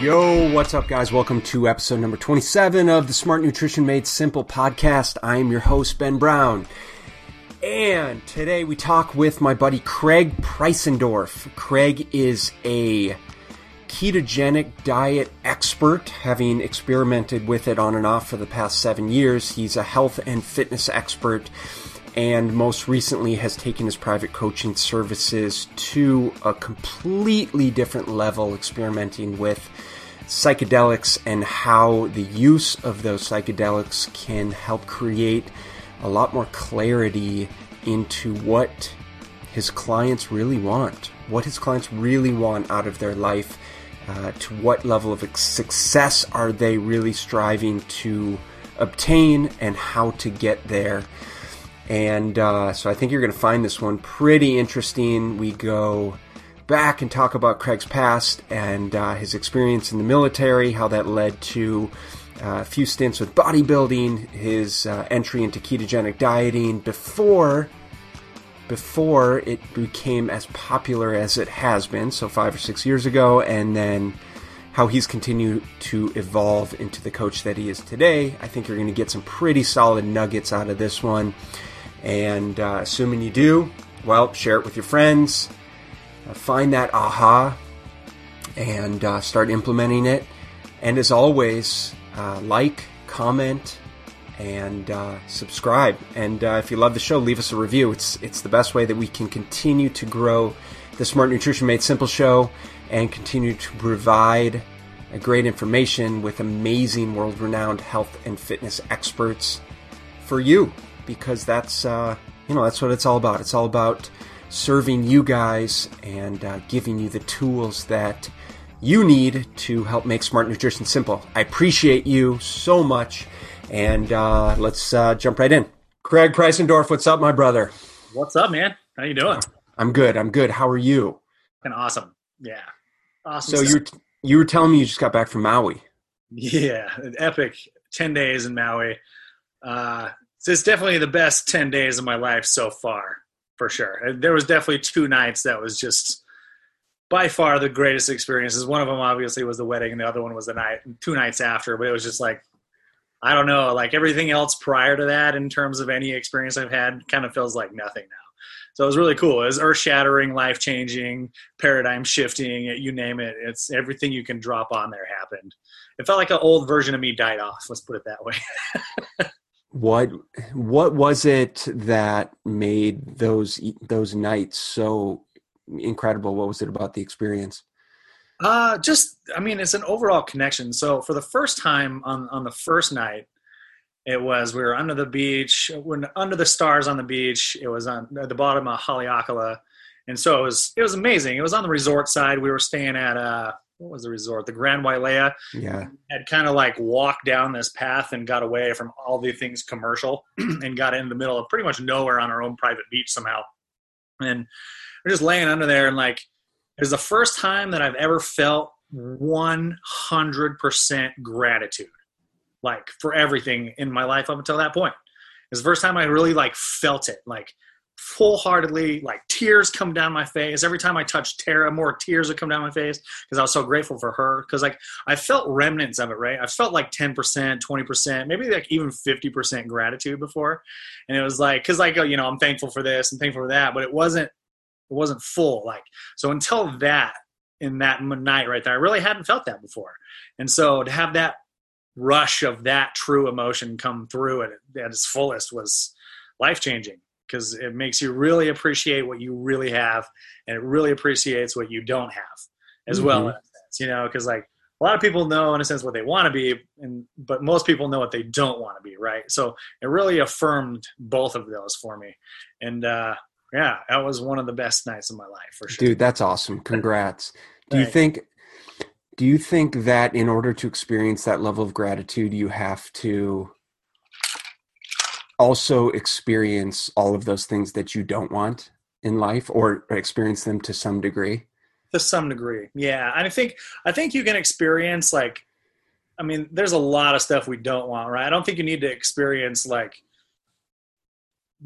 Yo, what's up, guys? Welcome to episode number 27 of the Smart Nutrition Made Simple podcast. I am your host, Ben Brown. And today we talk with my buddy Craig Preisendorf. Craig is a ketogenic diet expert, having experimented with it on and off for the past seven years. He's a health and fitness expert and most recently has taken his private coaching services to a completely different level, experimenting with psychedelics and how the use of those psychedelics can help create a lot more clarity into what his clients really want, what his clients really want out of their life, uh, to what level of success are they really striving to obtain, and how to get there. And uh, so I think you're going to find this one pretty interesting. We go back and talk about Craig's past and uh, his experience in the military, how that led to uh, a few stints with bodybuilding, his uh, entry into ketogenic dieting before before it became as popular as it has been, so five or six years ago, and then how he's continued to evolve into the coach that he is today. I think you're going to get some pretty solid nuggets out of this one. And uh, assuming you do, well, share it with your friends. Uh, find that aha and uh, start implementing it. And as always, uh, like, comment, and uh, subscribe. And uh, if you love the show, leave us a review. It's it's the best way that we can continue to grow the Smart Nutrition Made Simple show and continue to provide great information with amazing world-renowned health and fitness experts for you because that's uh, you know that's what it's all about. It's all about serving you guys and uh, giving you the tools that you need to help make smart nutrition simple. I appreciate you so much, and uh, let's uh, jump right in. Craig Preisendorf, what's up, my brother? What's up, man? How you doing? I'm good. I'm good. How are you? And awesome. Yeah, awesome. So you you were telling me you just got back from Maui. Yeah, an epic ten days in Maui. Uh, so it's definitely the best 10 days of my life so far for sure. There was definitely two nights that was just by far the greatest experiences. One of them obviously was the wedding and the other one was the night two nights after but it was just like i don't know like everything else prior to that in terms of any experience i've had kind of feels like nothing now. So it was really cool. It was earth shattering life changing paradigm shifting you name it. It's everything you can drop on there happened. It felt like an old version of me died off let's put it that way what what was it that made those those nights so incredible? What was it about the experience? Uh just i mean it's an overall connection. So for the first time on on the first night it was we were under the beach we're under the stars on the beach it was on at the bottom of haleakala. And so it was it was amazing. It was on the resort side. We were staying at uh what was the resort? The Grand Wailea. Yeah. Had kind of like walked down this path and got away from all the things commercial and got in the middle of pretty much nowhere on our own private beach somehow. And we're just laying under there and like it was the first time that I've ever felt 100% gratitude like for everything in my life up until that point. It's the first time I really like felt it. Like full-heartedly like tears come down my face. Every time i touch tara more tears would come down my face because i was so grateful for her. Because like i felt remnants of it right? I felt like 10% 20% maybe like even 50% gratitude before. And it was like because like oh, you know i'm thankful for this and thankful for that but it wasn't it wasn't full like so until that in that night right there i really hadn't felt that before. And so to have that rush of that true emotion come through at, at its fullest was life changing because it makes you really appreciate what you really have and it really appreciates what you don't have as mm-hmm. well sense you know because like a lot of people know in a sense what they want to be and but most people know what they don't want to be right? So it really affirmed both of those for me. And uh yeah that was one of the best nights of my life for sure. Dude that's awesome. Congrats. Do you. think do you think that in order to experience that level of gratitude you have to also experience all of those things that you don't want in life or experience them to some degree to some degree yeah and i think i think you can experience like i mean there's a lot of stuff we don't want right i don't think you need to experience like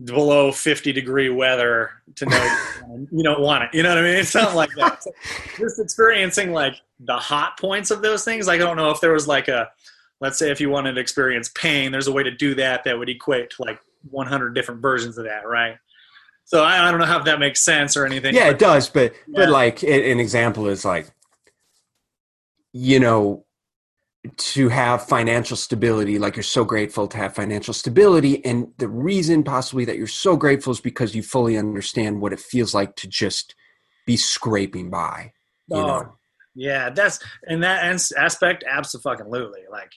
below 50 degree weather to know you don't want it. You know what I mean? It's not like that. So just experiencing like the hot points of those things. Like, I don't know if there was like a, let's say if you wanted to experience pain, there's a way to do that that would equate to like 100 different versions of that, right? So I, I don't know how that makes sense or anything. Yeah, it does. But, yeah. but like an example is like, you know, to have financial stability like you're so grateful to have financial stability and the reason possibly that you're so grateful is because you fully understand what it feels like to just be scraping by you oh, know yeah that's in that aspect absolutely like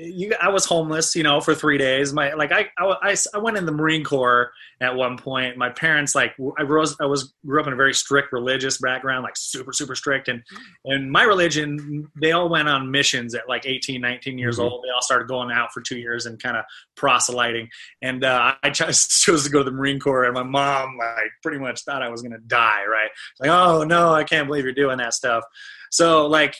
you, I was homeless, you know, for three days. My like I, I, I went in the Marine Corps at one point. My parents like I rose I was grew up in a very strict religious background, like super super strict, and and my religion they all went on missions at like 18, 19 years mm-hmm. old. They all started going out for two years and kind of proselyting. And uh, I chose, chose to go to the Marine Corps, and my mom like pretty much thought I was gonna die. Right? Like, oh no, I can't believe you're doing that stuff. So like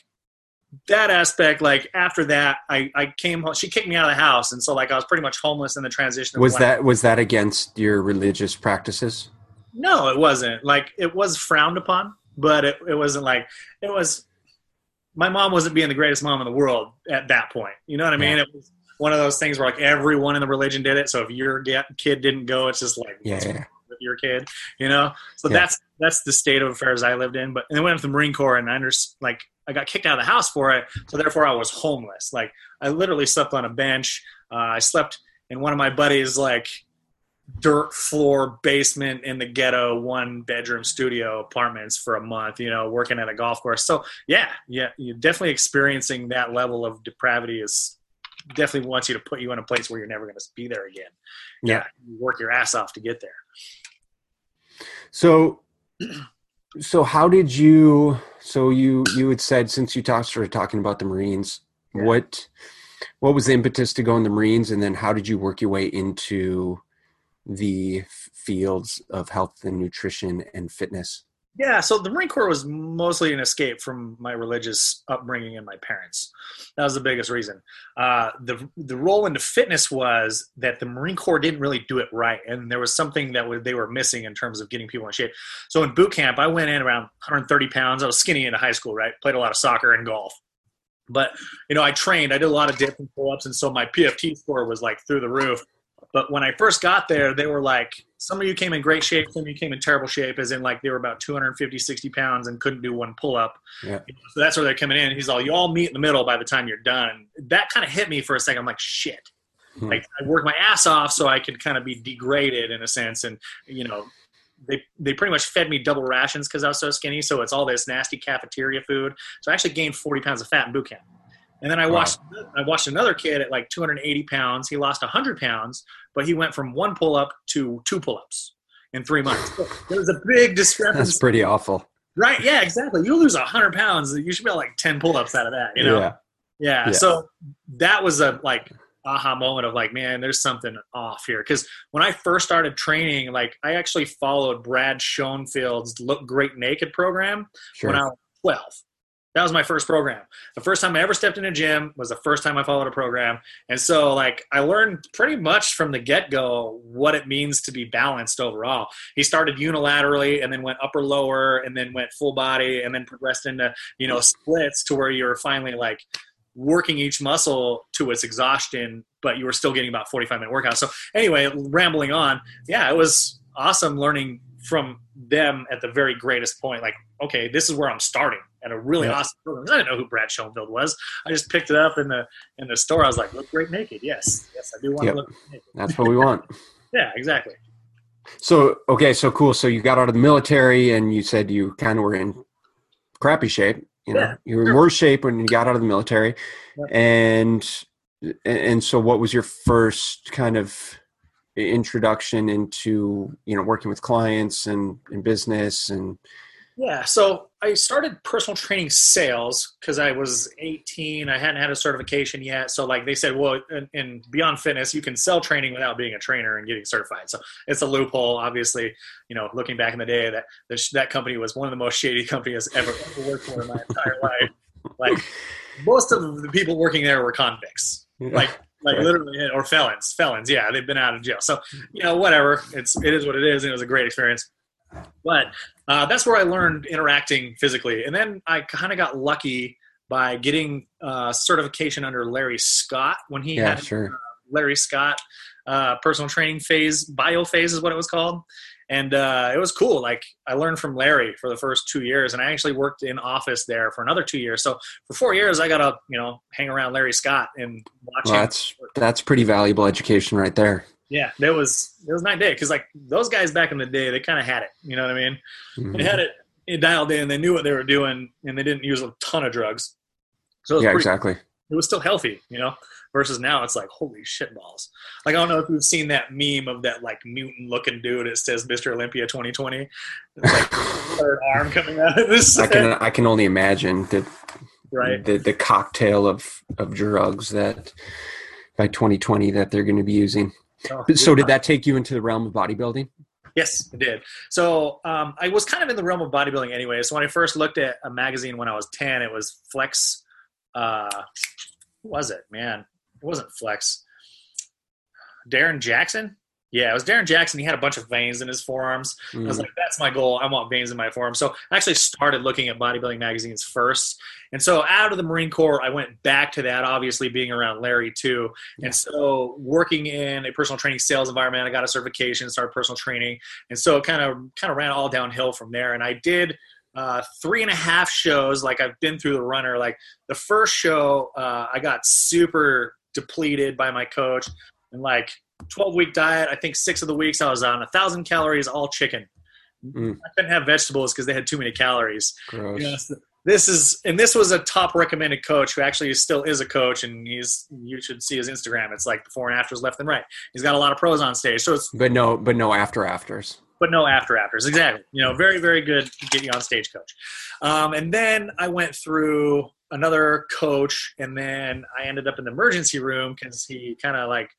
that aspect, like after that, I, I came home. She kicked me out of the house, and so like I was pretty much homeless in the transition. Was that was that against your religious practices? No, it wasn't. Like it was frowned upon, but it, it wasn't like it was. My mom wasn't being the greatest mom in the world at that point. You know what I mean? Yeah. It was one of those things where like everyone in the religion did it. So if your kid didn't go, it's just like yeah, yeah. With your kid. You know, so yeah. that's that's the state of affairs I lived in. But and then went to the Marine Corps, and I under like I got kicked out of the house for it, so therefore I was homeless. Like I literally slept on a bench. Uh, I slept in one of my buddies' like dirt floor basement in the ghetto one bedroom studio apartments for a month you know working at a golf course so yeah yeah you're definitely experiencing that level of depravity is definitely wants you to put you in a place where you're never going to be there again yeah, yeah you work your ass off to get there so so how did you so you you had said since you talked started talking about the marines yeah. what what was the impetus to go in the marines and then how did you work your way into the fields of health and nutrition and fitness yeah, so the Marine Corps was mostly an escape from my religious upbringing and my parents. That was the biggest reason. Uh, the the role into fitness was that the Marine Corps didn't really do it right, and there was something that they were missing in terms of getting people in shape. So in boot camp, I went in around 130 pounds. I was skinny in high school, right? Played a lot of soccer and golf. But you know, I trained. I did a lot of dips and pull ups, and so my PFT score was like through the roof. But when I first got there, they were like, some of you came in great shape, some of you came in terrible shape, as in like they were about 250, 60 pounds and couldn't do one pull up. Yeah. So that's where they're coming in. He's all, you all meet in the middle by the time you're done. That kind of hit me for a second. I'm like, shit. Hmm. Like I work my ass off so I could kind of be degraded in a sense. And, you know, they, they pretty much fed me double rations because I was so skinny. So it's all this nasty cafeteria food. So I actually gained 40 pounds of fat in boot camp. And then I watched wow. I watched another kid at like 280 pounds. He lost 100 pounds, but he went from one pull up to two pull ups in three months. there was a big discrepancy. That's pretty awful. Right? Yeah, exactly. You lose 100 pounds, you should be like 10 pull ups out of that. You know? Yeah. yeah. yeah. So that was a like aha moment of like, man, there's something off here. Because when I first started training, like I actually followed Brad Schoenfeld's Look Great Naked program sure. when I was 12 that was my first program. The first time I ever stepped in a gym was the first time I followed a program. And so like I learned pretty much from the get-go what it means to be balanced overall. He started unilaterally and then went upper lower and then went full body and then progressed into, you know, splits to where you're finally like working each muscle to its exhaustion, but you were still getting about 45 minute workouts. So anyway, rambling on. Yeah, it was awesome learning from them at the very greatest point. Like, okay, this is where I'm starting at a really yeah. awesome program. I didn't know who Brad Schoenfeld was. I just picked it up in the in the store. I was like, look great naked. Yes, yes, I do want yep. to look naked. That's what we want. yeah, exactly. So okay, so cool. So you got out of the military, and you said you kind of were in crappy shape. You know, yeah, you were in worse shape when you got out of the military, and and so what was your first kind of introduction into you know working with clients and in business and yeah so i started personal training sales because i was 18 i hadn't had a certification yet so like they said well in, in, beyond fitness you can sell training without being a trainer and getting certified so it's a loophole obviously you know looking back in the day that that company was one of the most shady companies ever, ever worked for in my entire life like most of the people working there were convicts like like literally, or felons, felons. Yeah, they've been out of jail. So you know, whatever. It's it is what it is, and it was a great experience. But uh, that's where I learned interacting physically, and then I kind of got lucky by getting uh, certification under Larry Scott when he Yeah, had sure. uh, Larry Scott uh, personal training phase, bio phase is what it was called. And uh, it was cool. Like I learned from Larry for the first two years, and I actually worked in office there for another two years. So for four years, I got to you know hang around Larry Scott and watch Well, him. that's that's pretty valuable education right there. Yeah, that was it was night and day because like those guys back in the day, they kind of had it. You know what I mean? Mhm. They had it, it dialed in. They knew what they were doing, and they didn't use a ton of drugs. So Yeah, pretty exactly. it was still healthy, you know. Versus now, it's like holy shit balls. Like I don't know if you've seen that meme of that like mutant looking dude. It says Mr. Olympia 2020. It's like third arm coming out of this, I can I can only imagine that right? the, the cocktail of, of drugs that by 2020 that they're going to be using. So, So did that take you into the realm of bodybuilding? Yes, it did. So um, I was kind of in the realm of bodybuilding anyway. So when I first looked at a magazine when I was 10, it was Flex. Uh, was it, man? It wasn't Flex. Darren Jackson? Yeah, it was Darren Jackson. He had a bunch of veins in his forearms. I was Mm. like, that's my goal. I want veins in my forearms. So I actually started looking at bodybuilding magazines first. And so out of the Marine Corps, I went back to that, obviously being around Larry too. And so working in a personal training sales environment, I got a certification, started personal training. And so it kind of kind of ran all downhill from there. And I did uh, three and a half shows. Like I've been through the runner. Like the first show, uh, I got super depleted by my coach and like 12 week diet. I think six of the weeks I was on a thousand calories, all chicken. Mm. I couldn't have vegetables because they had too many calories. Gross. Yes. This is and this was a top recommended coach who actually still is a coach and he's you should see his Instagram. It's like before and afters left and right. He's got a lot of pros on stage. So it's But no, but no after afters. but no after afters. Exactly. You know, very, very good to get you on stage coach. Um, and then I went through another coach and then I ended up in the emergency room because he kind of like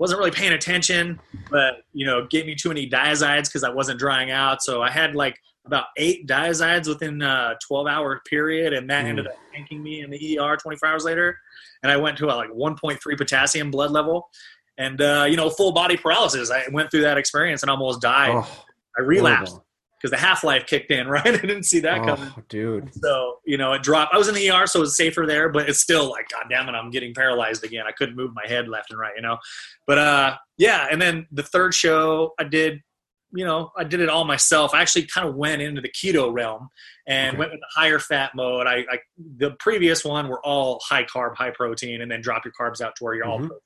wasn't really paying attention, but you know, gave me too many Dyazides because I wasn't drying out. So I had like about eight Dyazides within a 12 hour period, and that Mm. ended up tanking me in the ER 24 hours later. And I went to a like 1.3 potassium blood level, and uh, you know, full body paralysis. I went through that experience and almost died. Oh, I relapsed horrible. Because the half life kicked in. Right, I didn't see that coming. Oh, dude. So you know, it dropped. I was in the ER, so it was safer there, but it's still like, God damn it, I'm getting paralyzed again. I couldn't move my head left and right, you know. But uh, yeah, and then the third show I did, you know, I did it all myself. I actually kind of went into the keto realm and Okay. went with the higher fat mode. I, I the previous one were all high carb, high protein, and then drop your carbs out to where you're all Mhm. protein.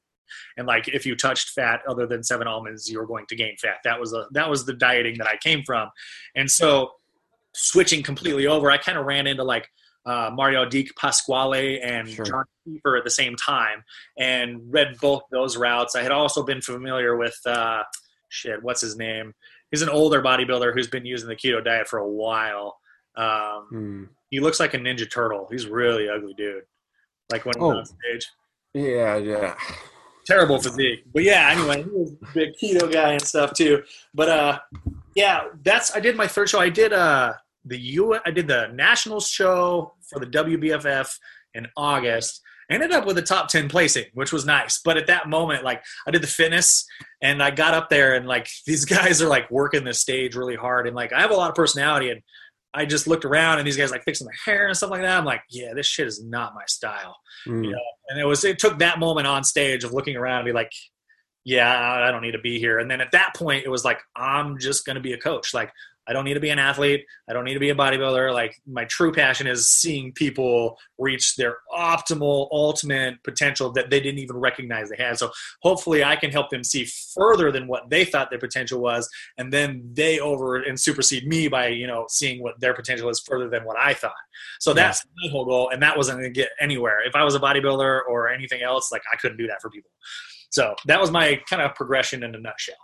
And like if you touched fat other than seven almonds, you were going to gain fat. That was a that was the dieting that I came from. And so switching completely over, I kind of ran into like uh, Mauro Di Pasquale and Sure. John Kiefer at the same time and read both those routes. I had also been familiar with uh, shit, what's his name? He's an older bodybuilder who's been using the keto diet for a while. Um, Mm. he looks like a Ninja Turtle. He's really ugly dude. Like when he's Oh. on stage. Yeah, yeah. Terrible physique. But yeah, anyway, he was a big keto guy and stuff too. But uh yeah, that's I did my third show. I did uh the U I did the nationals show for the WBFF in August. Ended up with a top 10 placing, which was nice. But at that moment, like I did the fitness and I got up there and like these guys are like working the stage really hard and like I have a lot of personality and I just looked around and these guys like fixing their hair and stuff like that. I'm like, yeah, this shit is not my style Mm. you know and it was it took that moment on stage of looking around and be like yeah i don't need to be here and then at that point it was like i'm just going to be a coach like i don't need to be an athlete i don't need to be a bodybuilder like my true passion is seeing people reach their optimal ultimate potential that they didn't even recognize they had so hopefully i can help them see further than what they thought their potential was and then they over and supersede me by you know seeing what their potential is further than what i thought so Yeah. that's my whole goal, and that wasn't going to get anywhere. If I was a bodybuilder or anything else, like I couldn't do that for people. So that was my kind of progression in a nutshell.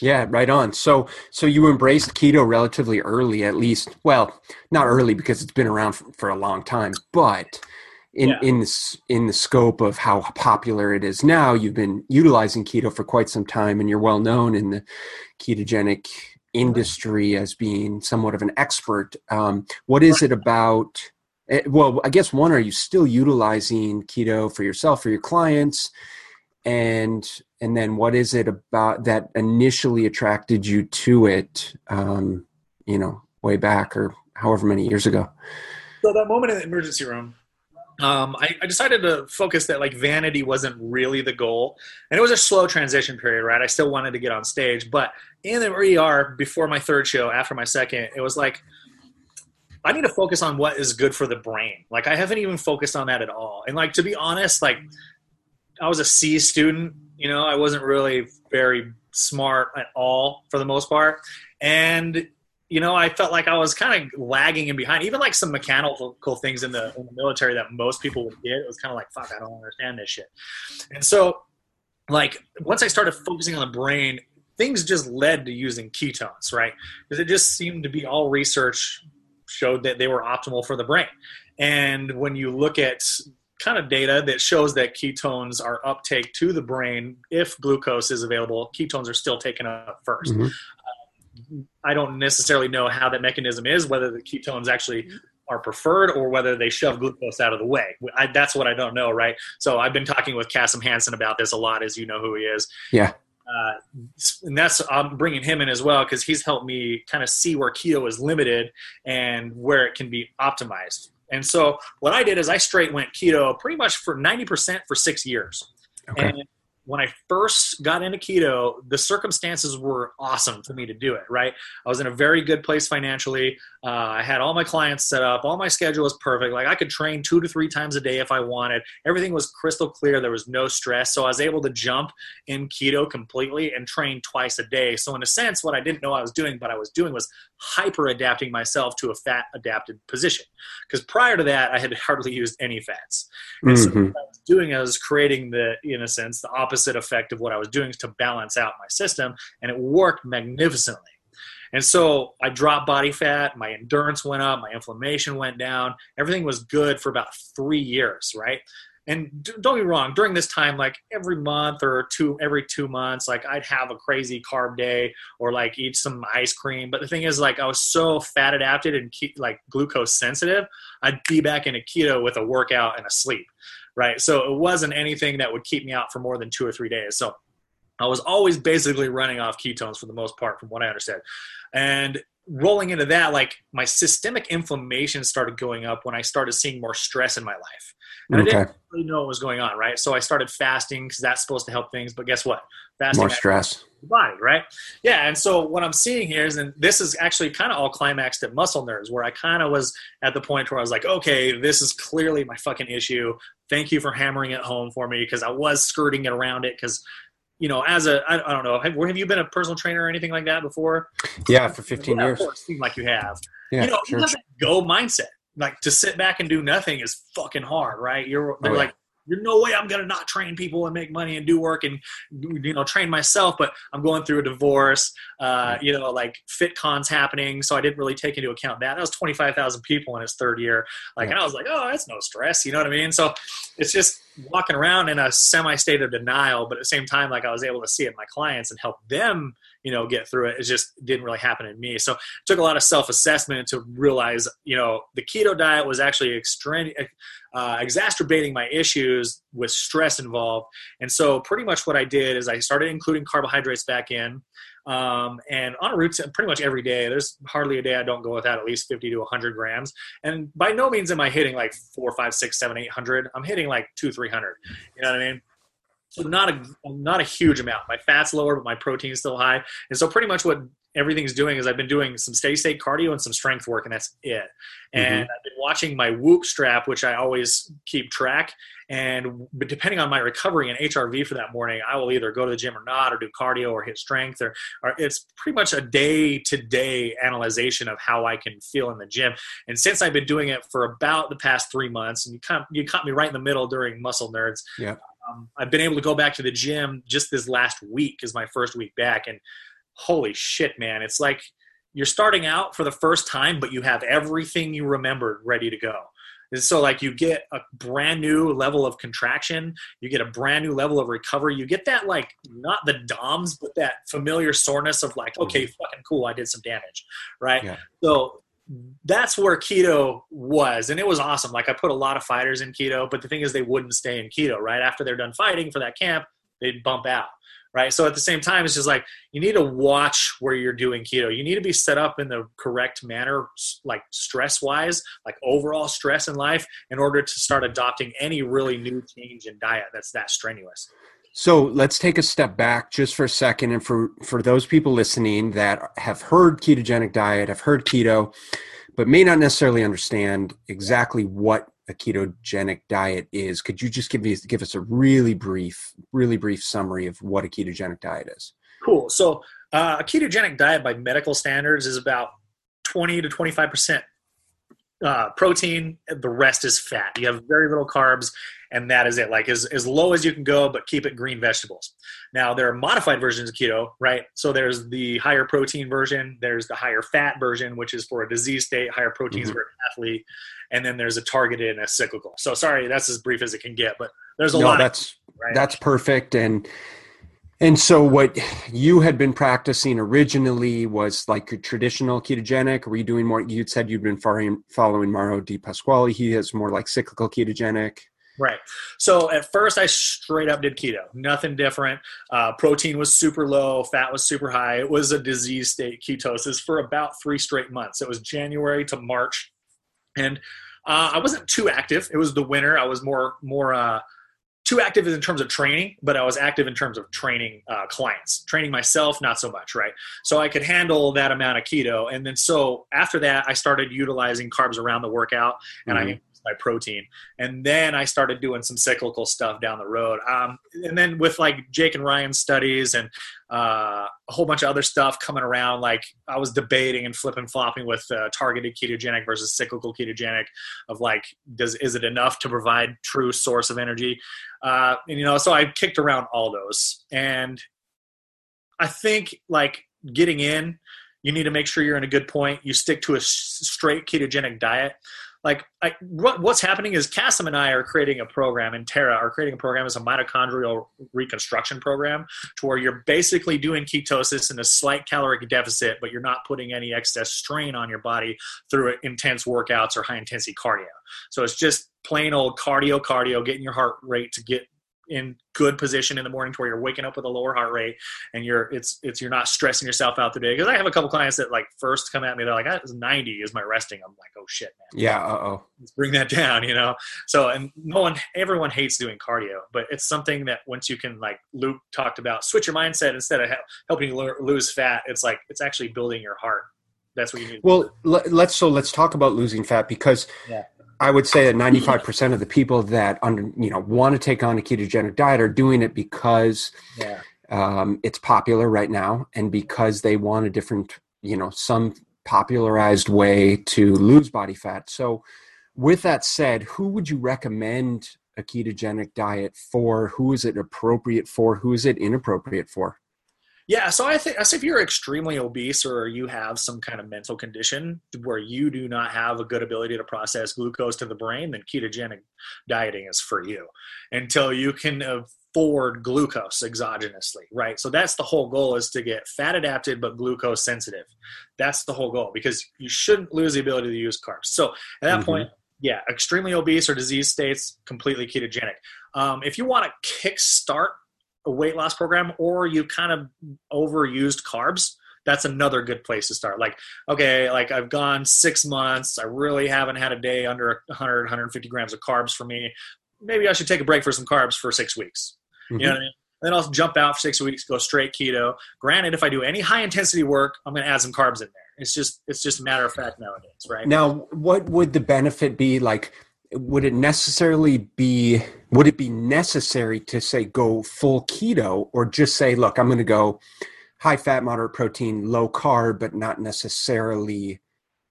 Yeah, right on. So, so you embraced keto relatively early, at least. Well, not early because it's been around for, for a long time, but in Yeah. in this in the scope of how popular it is now, you've been utilizing keto for quite some time, and you're well known in the ketogenic industry as being somewhat of an expert. Um, what is it about? eh, Well, I guess one, are you still utilizing keto for yourself, for your clients? and and then what is it about that initially attracted you to it um, you know way back or however many years ago? So that moment in the emergency room um, I, I, decided to focus that like vanity wasn't really the goal. And it was a slow transition period right? I still wanted to get on stage but in the er before my third show after my second it was like i need to focus on what is good for the brain. Like i haven't even focused on that at all. And like to be honest like i was a c student you know i wasn't really very smart at all for the most part and you know, I felt like I was kind of lagging in behind. Even like some mechanical things in the, in the military that most people would get, it was kind of like, fuck, I don't understand this shit. And so, like, once I started focusing on the brain, things just led to using ketones, right? Because it just seemed to be all research showed that they were optimal for the brain. And when you look at kind of data that shows that ketones are uptake to the brain if glucose is available, ketones are still taken up 1st mm-hmm. I don't necessarily know how that mechanism is, whether the ketones actually are preferred or whether they shove glucose out of the way. I, that's what I don't know, right? So I've been talking with Kassem Hanson about this a lot, as you know who he is. Yeah. Uh, and that's I'm bringing him in as well because he's helped me kind of see where keto is limited and where it can be optimized. And so what I did is I straight went keto pretty much for 90% for six years. Okay. And when I first got into keto, the circumstances were awesome for me to do it, right? I was in a very good place financially. Uh, I had all my clients set up, all my schedule was perfect. Like I could train two to three times a day if I wanted. Everything was crystal clear. There was no stress. So I was able to jump in keto completely and train twice a day. So, in a sense, what I didn't know I was doing, but I was doing was hyper adapting myself to a fat adapted position. Because prior to that, I had hardly used any fats. And mm-hmm. so what I was doing, I was creating the, in a sense, the opposite effect of what I was doing to balance out my system. And it worked magnificently. And so I dropped body fat, my endurance went up, my inflammation went down, everything was good for about three years, right? and don't be wrong during this time like every month or two every two months like i'd have a crazy carb day or like eat some ice cream. But the thing is like i was so fat adapted and ke- like glucose sensitive i'd be back in a keto with a workout and a sleep right? So it wasn't anything that would keep me out for more than two or three days. So i was always basically running off ketones for the most part from what i understand and rolling into that, like my systemic inflammation started going up when I started seeing more stress in my life. And okay. I didn't really know what was going on, right? So I started fasting because that's supposed to help things. But guess what? Fasting more stress. Body, right? Yeah. And so what I'm seeing here is, and this is actually kind of all climaxed at Muscle Nerds, where I kind of was at the point where I was like, okay, this is clearly my fucking issue. Thank you for hammering it home for me because I was skirting it around it because you know, as a I, I don't know, have, have, you been a personal trainer or anything like that before? Yeah, for 15 yeah, years. Of course, seem like you have. Yeah, you know, sure. you have that go mindset. Like to sit back and do nothing is fucking hard, right? You're they're oh, like there's no way I'm gonna not train people and make money and do work and you know train myself. But I'm going through a divorce. Uh, you know, like FitCon's happening, so I didn't really take into account that. That was 25,000 people in his third year. Like, yeah. and I was like, oh, that's no stress. You know what I mean? So it's just walking around in a semi state of denial, but at the same time, like I was able to see it in my clients and help them you know get through it. It just didn't really happen in me. So it took a lot of self-assessment to realize you know the keto diet was actually extreme uh, exacerbating my issues with stress involved. And so pretty much what i did is i started including carbohydrates back in um, and on a routine pretty much every day there's hardly a day i don't go without at least 50 to 100 grams. And by no means am i hitting like four five six seven eight hundred. I'm hitting like two 300 you know what i mean so not a not a huge amount. My fat's lower, but my protein's still high. And so pretty much what everything's doing is I've been doing some steady state cardio and some strength work, and that's it. And mm-hmm. I've been watching my Whoop strap, which I always keep track. And depending on my recovery and HRV for that morning, I will either go to the gym or not, or do cardio or hit strength, or, or it's pretty much a day to day analyzation of how I can feel in the gym. And since I've been doing it for about the past three months, and you kind of, you caught me right in the middle during Muscle Nerds. Yeah um, I've been able to go back to the gym just this last week is my first week back, and holy shit, man! It's like you're starting out for the first time, but you have everything you remembered ready to go. And so, like, you get a brand new level of contraction, you get a brand new level of recovery, you get that, like, not the DOMS, but that familiar soreness of, like, okay, mm-hmm. fucking cool, I did some damage, right? Yeah. So, that's where keto was and it was awesome like i put a lot of fighters in keto but the thing is they wouldn't stay in keto right after they're done fighting for that camp they'd bump out right? So at the same time, it's just like you need to watch where you're doing keto. You need to be set up in the correct manner, like stress wise, like overall stress in life, in order to start adopting any really new change in diet that's that strenuous. So let's take a step back just for a second, and for for those people listening that have heard ketogenic diet, have heard keto, but may not necessarily understand exactly what a ketogenic diet is. Could you just give me give us a really brief, really brief summary of what a ketogenic diet is? Cool. So uh, a ketogenic diet by medical standards is about 20 to 25 percent uh, protein. The rest is fat. You have very little carbs, and that is it. Like as as low as you can go, but keep it green vegetables. Now there are modified versions of keto, right? So there's the higher protein version. There's the higher fat version, which is for a disease state. Higher proteins mm-hmm. for an athlete, and then there's a targeted and a cyclical. So sorry, that's as brief as it can get, but there's a no, lot. That's right? that's perfect and. And so, what you had been practicing originally was like a traditional ketogenic. Were you doing more? You'd said you'd been following, following Mauro Di Pasquale. He has more like cyclical ketogenic. Right. So at first, I straight up did keto. Nothing different. Uh, protein was super low, fat was super high. It was a disease state ketosis for about three straight months. It was January to March, and uh, I wasn't too active. It was the winter. I was more more uh, too active in terms of training, but I was active in terms of training uh, clients. Training myself, not so much, right? So I could handle that amount of keto. And then so after that, I started utilizing carbs around the workout, and mm-hmm. I my protein. And then I started doing some cyclical stuff down the road. Um, and then with like Jake and Ryan's studies and uh, a whole bunch of other stuff coming around, like I was debating and flipping flopping with uh, targeted ketogenic versus cyclical ketogenic of like, does is it enough to provide true source of energy? Uh, and you know, so I kicked around all those, and I think like getting in you need to make sure you're in a good point. You stick to a straight ketogenic diet like I, what, what's happening is Kasim and I are creating a program, and Tara are creating a program as a mitochondrial reconstruction program, to where you're basically doing ketosis in a slight caloric deficit, but you're not putting any excess strain on your body through intense workouts or high intensity cardio. So it's just plain old cardio, cardio, getting your heart rate to get in good position in the morning to where you're waking up with a lower heart rate and you're it's it's you're not stressing yourself out the day. Because i have a couple clients that like first come at me they're like ah, 90 is my resting. I'm like oh shit man. Yeah uh-oh. Let's bring that down you know? So and no one everyone hates doing cardio but it's something that once you can like luke talked about switch your mindset instead of helping you lose fat it's like it's actually building your heart. That's what you need well let's so let's talk about losing fat because yeah. I would say that 95% of the people that under, you know want to take on a ketogenic diet are doing it because yeah. um, it's popular right now and because they want a different, you know, some popularized way to lose body fat. So, with that said, who would you recommend a ketogenic diet for? Who is it appropriate for? Who is it inappropriate for? Yeah, so I think I say if you're extremely obese or you have some kind of mental condition where you do not have a good ability to process glucose to the brain, then ketogenic dieting is for you until you can afford glucose exogenously, right? So that's the whole goal is to get fat adapted but glucose sensitive. That's the whole goal because you shouldn't lose the ability to use carbs. So at that mm-hmm. point, yeah, extremely obese or disease states, completely ketogenic. Um, if you want to kickstart a weight loss program or you kind of overused carbs, that's another good place to start. Like, okay, like I've gone six months. I really haven't had a day under 100, 150 grams of carbs for me. Maybe I should take a break for some carbs for six weeks. Mm-hmm. You know what I mean? Then I'll jump out for six weeks, go straight keto. Granted, if I do any high intensity work, I'm going to add some carbs in there. It's just, it's just a matter of fact nowadays, right? Now, what would the benefit be? Like, would it necessarily be would it be necessary to say go full keto or just say look i'm going to go high fat moderate protein low carb but not necessarily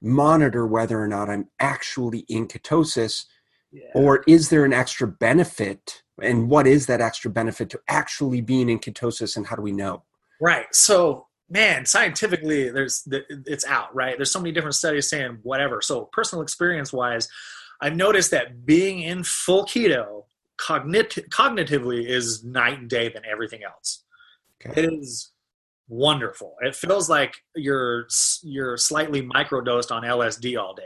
monitor whether or not i'm actually in ketosis? Yeah. or is there an extra benefit? And what is that extra benefit to actually being in ketosis and how do we know? Right. So man scientifically there's it's out right? There's so many different studies saying whatever. So personal experience wise I've noticed that being in full keto cognit- cognitively is night and day than everything else. Okay. It is wonderful. It feels like you're you're slightly microdosed on LSD all day.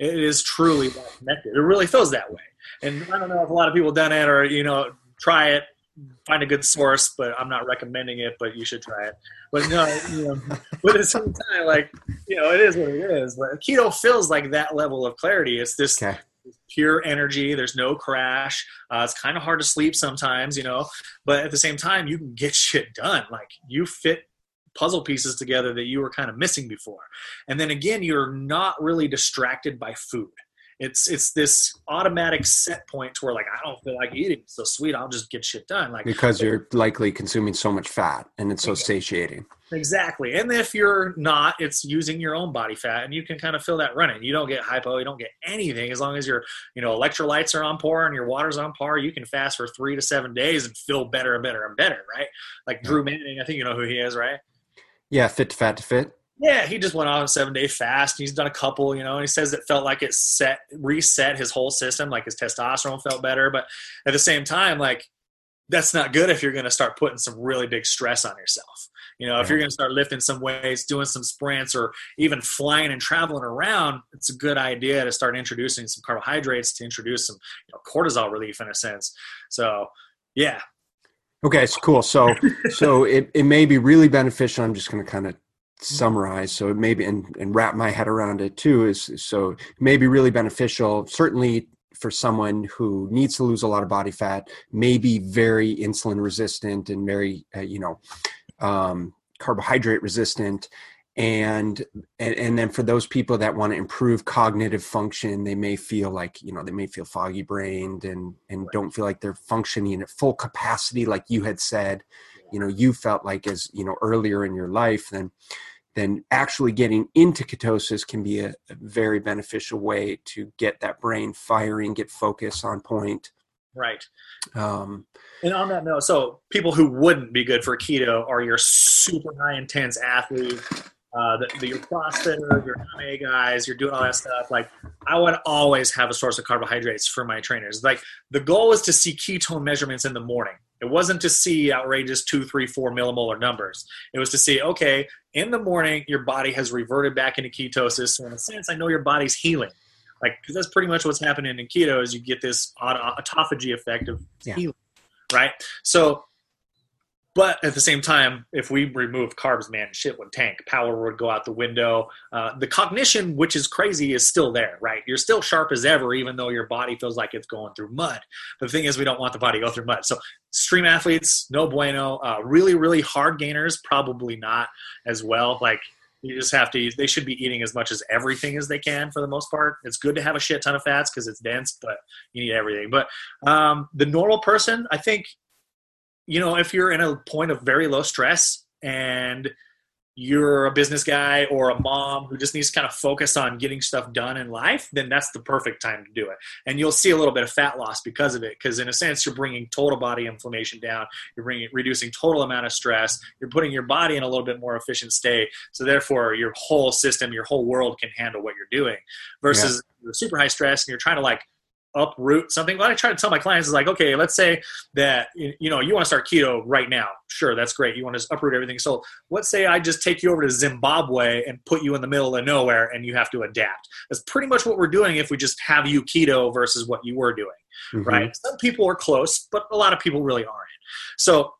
It is truly connected. It really feels that way. And I don't know if a lot of people done it or you know try it. find a good source, but I'm not recommending it. But you should try it. But no, you know, but at the same time, like you know, it is what it is. But keto feels like that level of clarity. It's this. Okay. Pure energy. There's no crash. Uh, it's kind of hard to sleep sometimes, you know. But at the same time, you can get shit done. Like you fit puzzle pieces together that you were kind of missing before. And then again, you're not really distracted by food. It's it's this automatic set point to where like I don't feel like eating. so sweet, I'll just get shit done. Like because you're likely consuming so much fat and it's so satiating. Exactly. And if you're not, it's using your own body fat and you can kind of feel that running. You don't get hypo, you don't get anything. As long as your, you know, electrolytes are on par and your water's on par, you can fast for three to seven days and feel better and better and better, right? Like yeah. Drew Manning, I think you know who he is, right? Yeah, fit to fat to fit. Yeah, he just went on a seven day fast. He's done a couple, you know, and he says it felt like it set reset his whole system, like his testosterone felt better. But at the same time, like that's not good if you're going to start putting some really big stress on yourself. You know, if you're going to start lifting some weights, doing some sprints, or even flying and traveling around, it's a good idea to start introducing some carbohydrates to introduce some you know, cortisol relief in a sense. So, yeah. Okay, it's cool. So, so it, it may be really beneficial. I'm just going to kind of summarize so maybe and, and wrap my head around it too is so it may be really beneficial certainly for someone who needs to lose a lot of body fat may be very insulin resistant and very uh, you know um, carbohydrate resistant and, and and then for those people that want to improve cognitive function they may feel like you know they may feel foggy brained and and don't feel like they're functioning at full capacity like you had said. You know you felt like as you know earlier in your life then then actually getting into ketosis can be a, a, very beneficial way to get that brain firing, get focus on point. Right. Um, and on that note, so people who wouldn't be good for keto are your super high intense athlete, uh, the, the, your CrossFitter, your MMA guys, you're doing all that stuff. Like, I would always have a source of carbohydrates for my trainers. Like, the goal is to see ketone measurements in the morning. It wasn't to see outrageous two, three, four millimolar numbers. It was to see, okay, in the morning, your body has reverted back into ketosis. So in a sense, I know your body's healing. Like, because that's pretty much what's happening in keto is you get this autophagy effect of yeah. healing, right? So but at the same time, if we remove carbs, man, shit would tank. Power would go out the window. Uh, the cognition, which is crazy, is still there, right? You're still sharp as ever, even though your body feels like it's going through mud. The thing is, we don't want the body to go through mud. So, stream athletes, no bueno. Uh, really, really hard gainers, probably not as well. Like, you just have to, they should be eating as much as everything as they can for the most part. It's good to have a shit ton of fats because it's dense, but you need everything. But um, the normal person, I think you know, if you're in a point of very low stress and you're a business guy or a mom who just needs to kind of focus on getting stuff done in life, then that's the perfect time to do it. And you'll see a little bit of fat loss because of it. Because in a sense, you're bringing total body inflammation down. You're bringing reducing total amount of stress. You're putting your body in a little bit more efficient state. So therefore, your whole system, your whole world can handle what you're doing. Versus yeah. super high stress and you're trying to like uproot something. What I try to tell my clients is like, okay, let's say that you know you want to start keto right now. Sure, that's great. You want to uproot everything. So let's say I just take you over to Zimbabwe and put you in the middle of nowhere, and you have to adapt. That's pretty much what we're doing if we just have you keto versus what you were doing, mm-hmm. right? Some people are close, but a lot of people really aren't. So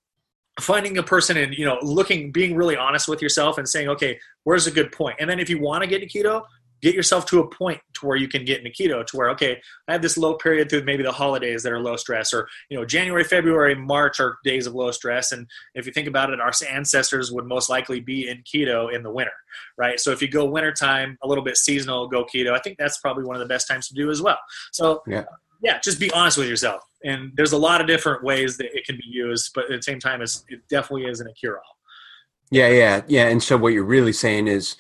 finding a person and you know looking being really honest with yourself and saying okay where's a good point and then if you want to get to keto get yourself to a point to where you can get into keto to where okay i have this low period through maybe the holidays that are low stress or you know january february march are days of low stress. And if you think about it our ancestors would most likely be in keto in the winter right? So if you go wintertime a little bit seasonal go keto i think that's probably one of the best times to do as well. So yeah. yeah just be honest with yourself. And there's a lot of different ways that it can be used but at the same time it definitely isn't a cure-all. Yeah yeah yeah. And so what you're really saying is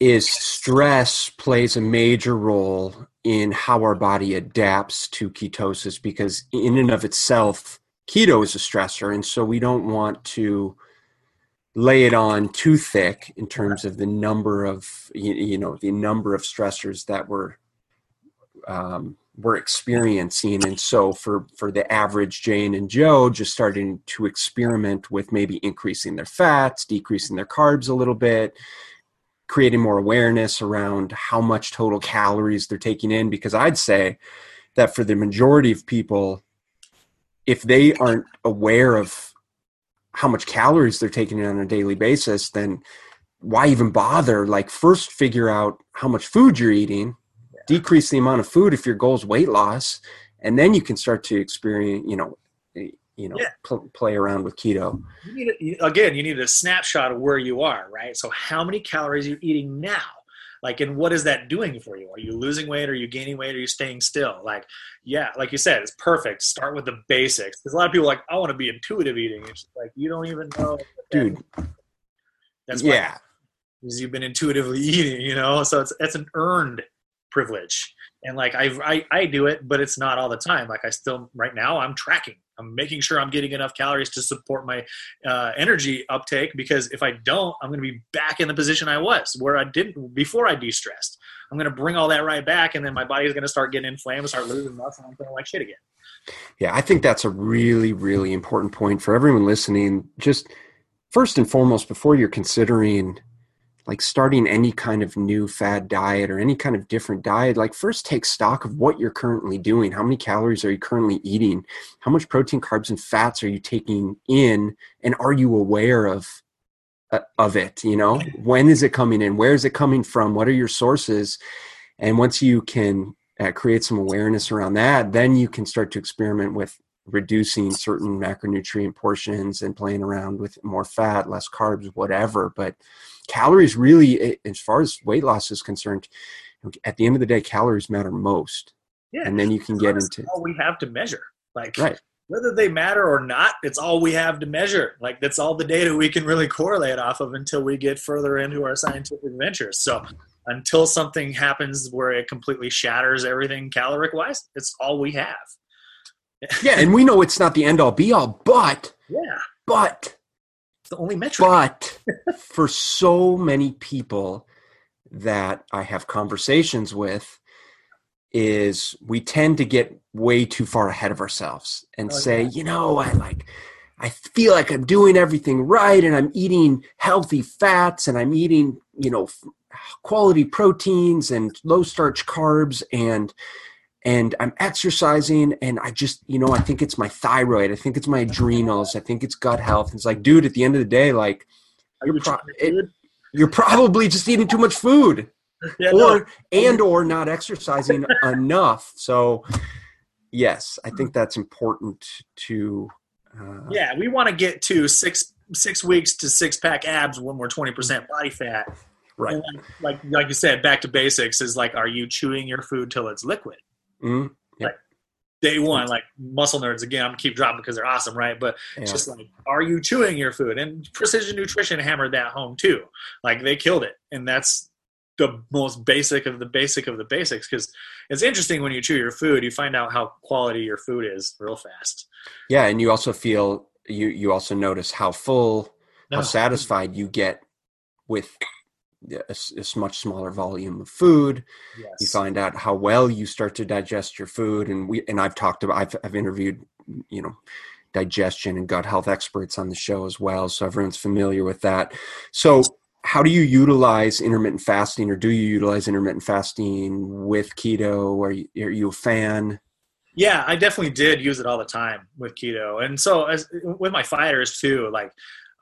is stress plays a major role in how our body adapts to ketosis because in and of itself keto is a stressor. And so we don't want to lay it on too thick in terms of the number of you, know the number of stressors that we're um, we're experiencing. And so for for the average jane and joe just starting to experiment with maybe increasing their fats decreasing their carbs a little bit creating more awareness around how much total calories they're taking in because i'd say that for the majority of people if they aren't aware of how much calories they're taking in on a daily basis, then why even bother? Like, first figure out how much food you're eating, yeah. decrease the amount of food if your goal is weight loss, and then you can start to experience, you know, you know, yeah. pl- play around with keto. You need a, again, you need a snapshot of where you are, right? So, how many calories are you eating now? like and what is that doing for you? Are you losing weight? Are you gaining weight? Are you staying still? Like yeah like you said it's perfect. Start with the basics. Because a lot of people like i want to be intuitive eating. It's like you don't even know dude. That's yeah. because you've been intuitively eating you know? So it's it's an earned privilege. And like I, I i do it but it's not all the time. Like i still right now i'm tracking I'm making sure I'm getting enough calories to support my uh, energy uptake because if I don't, I'm going to be back in the position I was where I didn't before I de-stressed. I'm going to bring all that right back, and then my body is going to start getting inflamed, start losing muscle, and I'm feeling like shit again. Yeah, I think that's a really, really important point for everyone listening. Just first and foremost, before you're considering like starting any kind of new fad diet or any kind of different diet, like first take stock of what you're currently doing. How many calories are you currently eating? How much protein, carbs, and fats are you taking in? And are you aware of uh, of it? You know, when is it coming in? Where is it coming from? What are your sources? And once you can uh, create some awareness around that, then you can start to experiment with reducing certain macronutrient portions and playing around with more fat, less carbs, whatever. But calories really, as far as weight loss is concerned, at the end of the day, calories matter most. Yeah, and then you can get into all we have to measure. Like right. whether they matter or not, it's all we have to measure. Like that's all the data we can really correlate off of until we get further into our scientific ventures. So until something happens where it completely shatters everything caloric wise, it's all we have. Yeah, and we know it's not the end all be all, but yeah, but it's the only metric. But for so many people that I have conversations with, is we tend to get way too far ahead of ourselves and oh, say, yeah. you know, I like I feel like I'm doing everything right and I'm eating healthy fats and I'm eating, you know, quality proteins and low starch carbs and and I'm exercising and I just, you know, I think it's my thyroid. I think it's my adrenals. I think it's gut health. It's like, dude, at the end of the day, like you're, pro- it, you're probably just eating too much food yeah, or, no. and or not exercising enough. So yes, I think that's important to, uh, yeah, we want to get to six, six weeks to six pack abs when we're 20% body fat. Right. Like, like, like you said, back to basics is like, are you chewing your food till it's liquid? Mm-hmm. Like day one, like muscle nerds again. I'm gonna keep dropping because they're awesome, right? But yeah. it's just like, are you chewing your food? And Precision Nutrition hammered that home too. Like they killed it, and that's the most basic of the basic of the basics because it's interesting when you chew your food you find out how quality your food is real fast yeah and you also feel you you also notice how full no. how satisfied you get with a, a, much smaller volume of food. Yes. You find out how well you start to digest your food, and we and I've talked about I've, I've interviewed mm, you know digestion and gut health experts on the show as well, so everyone's familiar with that. So how do you utilize intermittent fasting or do you utilize intermittent fasting with keto are you, are you a fan yeah i definitely did use it all the time with keto and so as with my fighters too like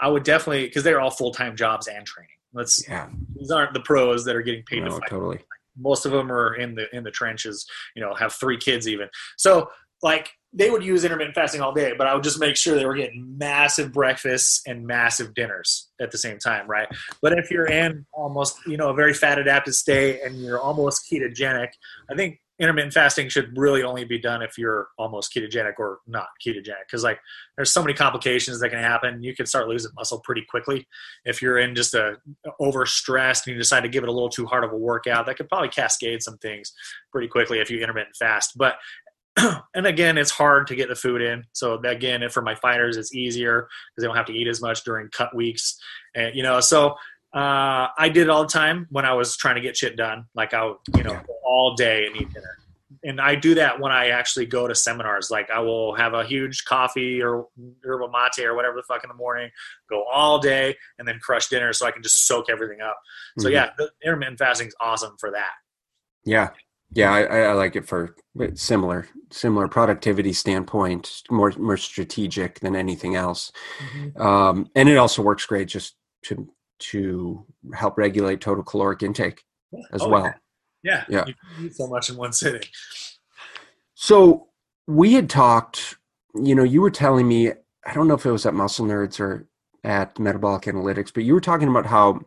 i would definitely because they're all full-time jobs and training Let's yeah. These aren't the pros that are getting paid no, to fight. Totally. Most of them are in the in the trenches. You know, have three kids even. So like they would use intermittent fasting all day, but I would just make sure they were getting massive breakfasts and massive dinners at the same time, right? But if you're in almost, you know, a very fat adapted state and you're almost ketogenic, I think intermittent fasting should really only be done if you're almost ketogenic or not ketogenic. Because like there's so many complications that can happen. You can start losing muscle pretty quickly if you're in just a over stressed and you decide to give it a little too hard of a workout. That could probably cascade some things pretty quickly if you intermittent fast. But and again it's hard to get the food in. So again for my fighters it's easier because they don't have to eat as much during cut weeks and you know. So uh, I did it all the time when I was trying to get shit done. Like I, you know, all day and eat dinner. And I do that when I actually go to seminars. Like I will have a huge coffee or yerba mate or whatever the fuck in the morning, go all day, and then crush dinner so I can just soak everything up. So mm-hmm. yeah, intermittent fasting is awesome for that. Yeah, Yeah, I, I like it for similar similar productivity standpoint, more more strategic than anything else, mm-hmm. um, and it also works great just to to help regulate total caloric intake as oh, well. Yeah, yeah. You eat so much in one sitting. So we had talked. You know, you were telling me. I don't know if it was at Muscle Nerds or at Metabolic Analytics, but you were talking about how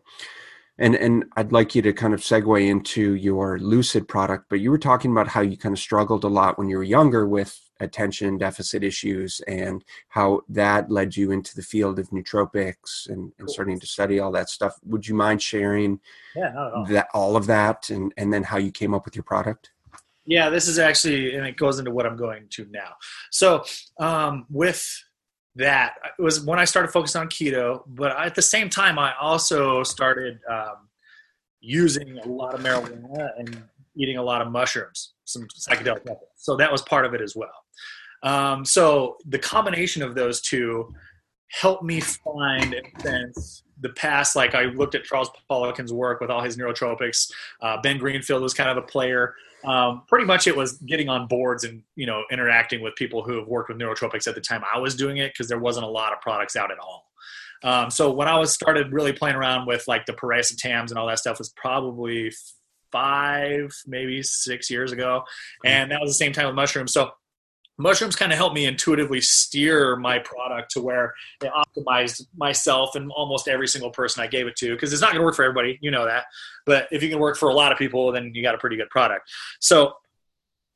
and and I'd like you to kind of segue into your lucid product, but you were talking about how you kind of struggled a lot when you were younger with attention deficit issues and how that led you into the field of nootropics and, and starting to study all that stuff. Would you mind sharing yeah, all. that all of that and, and then how you came up with your product? Yeah, this is actually and it goes into what I'm going to now. So um, with that it was when I started focusing on keto, but at the same time, I also started um, using a lot of marijuana and eating a lot of mushrooms, some psychedelic. So that was part of it as well. Um, so the combination of those two helped me find, sense, the past. Like I looked at Charles Poliquin's work with all his neurotropics. Uh, ben Greenfield was kind of a player um, pretty much it was getting on boards and you know interacting with people who have worked with neurotropics at the time I was doing it because there wasn't a lot of products out at all. Um, so when I was started really playing around with like the piracetams and all that stuff was probably five, maybe six years ago, and that was the same time with mushrooms. So mushrooms kind of helped me intuitively steer my product to where it optimized myself and almost every single person I gave it to because it's not going to work for everybody, you know that. But if you can work for a lot of people, then you got a pretty good product. So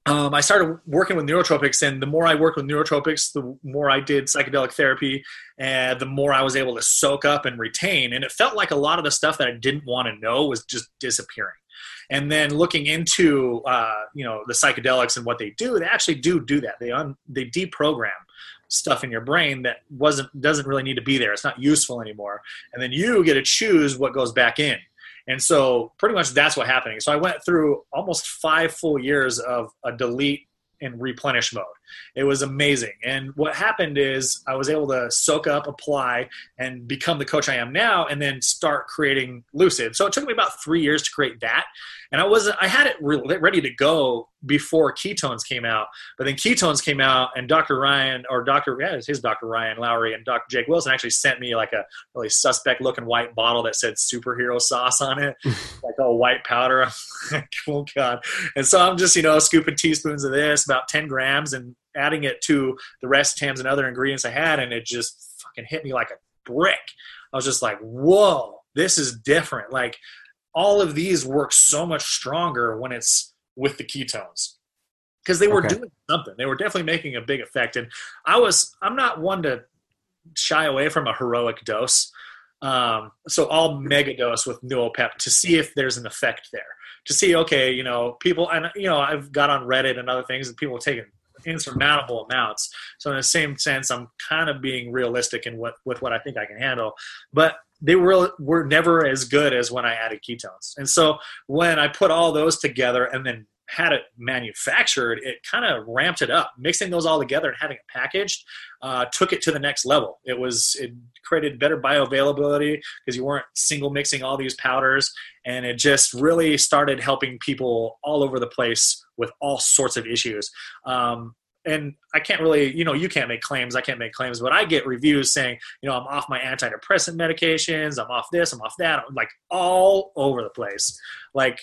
um, I started working with neurotropics, and the more I worked with neurotropics, the more I did psychedelic therapy, and the more I was able to soak up and retain. And it felt like a lot of the stuff that I didn't want to know was just disappearing and then looking into uh, you know the psychedelics and what they do they actually do do that. They un they deprogram stuff in your brain that wasn't doesn't really need to be there. It's not useful anymore. And then you get to choose what goes back in. And so pretty much that's what happening. So i went through almost five full years of a delete and replenish mode. It was amazing. And what happened is I was able to soak up, apply, and become the coach I am now, and then start creating Lucid. So it took me about three years to create that. And I wasn't, I had it re- ready to go before ketones came out. But then ketones came out, and Dr. Ryan, or Dr. Yeah, it's his Dr. Ryan Lowery and Dr. Jake Wilson actually sent me like a really suspect looking white bottle that said superhero sauce on it, like all white powder. oh, God. And so I'm just, you know, scooping teaspoons of this, about 10 grams, and adding it to the racetams and other ingredients I had, and it just fucking hit me like a brick. I was just like, whoa, this is different. Like, all of these work so much stronger when it's with the ketones because they were okay. doing something. They were definitely making a big effect. And I was, I'm not one to shy away from a heroic dose. Um, so I'll mega dose with Noopept to see if there's an effect there. To see, okay, you know, people, and you know, I've got on Reddit and other things, and people are taking insurmountable amounts. So in the same sense, I'm kind of being realistic in what with what I think I can handle. But they were were never as good as when I added ketones. And so when I put all those together and then had it manufactured, it kind of ramped it up. Mixing those all together and having it packaged uh, took it to the next level. It was it created better bioavailability because you weren't single mixing all these powders, and it just really started helping people all over the place with all sorts of issues. Um, and I can't really, you know, you can't make claims. I can't make claims, but I get reviews saying, you know, I'm off my antidepressant medications. I'm off this. I'm off that. I'm like all over the place, like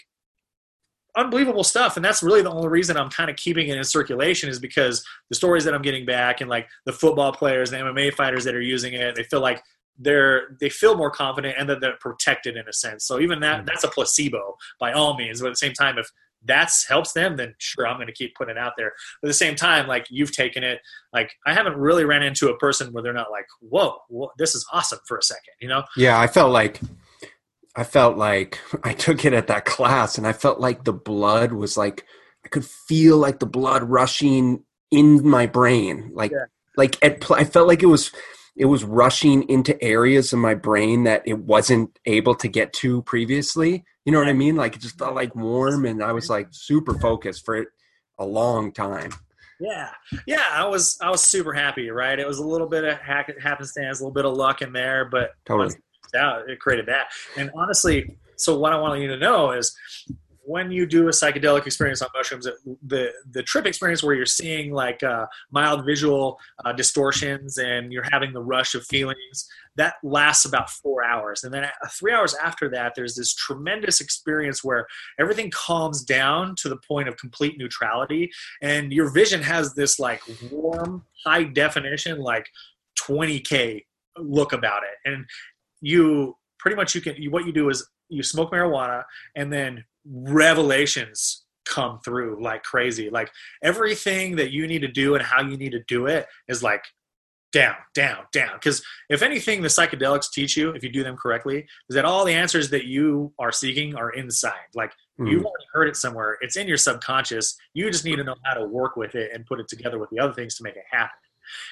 unbelievable stuff. And that's really the only reason I'm kind of keeping it in circulation is because the stories that I'm getting back and like the football players, the MMA fighters that are using it, they feel like they're they feel more confident and that they're protected in a sense. So even that mm-hmm. that's a placebo by all means. But at the same time, if that's helps them, then sure, I'm going to keep putting it out there. But at the same time, like you've taken it, like I haven't really ran into a person where they're not like, whoa, whoa this is awesome for a second, you know? Yeah, I felt like, I felt like I took it at that class and I felt like the blood was like, I could feel like the blood rushing in my brain. Like, yeah. like at, I felt like it was, it was rushing into areas of my brain that it wasn't able to get to previously you know what I mean? Like it just felt like warm, and I was like super focused for a long time. Yeah, yeah, I was I was super happy. Right, it was a little bit of hack, happenstance, a little bit of luck in there, but totally, yeah, it created that. And honestly, so what I want you to know is when you do a psychedelic experience on mushrooms, the the trip experience where you're seeing like uh, mild visual uh, distortions and you're having the rush of feelings, that lasts about four hours, and then three hours after that, there's this tremendous experience where everything calms down to the point of complete neutrality, and your vision has this like warm, high definition, like 20k look about it, and you pretty much you can you, what you do is you smoke marijuana and then revelations come through like crazy. Like everything that you need to do and how you need to do it is like down, down, down. Because if anything, the psychedelics teach you, if you do them correctly, is that all the answers that you are seeking are inside. Like mm. you've already heard it somewhere, it's in your subconscious. You just need to know how to work with it and put it together with the other things to make it happen.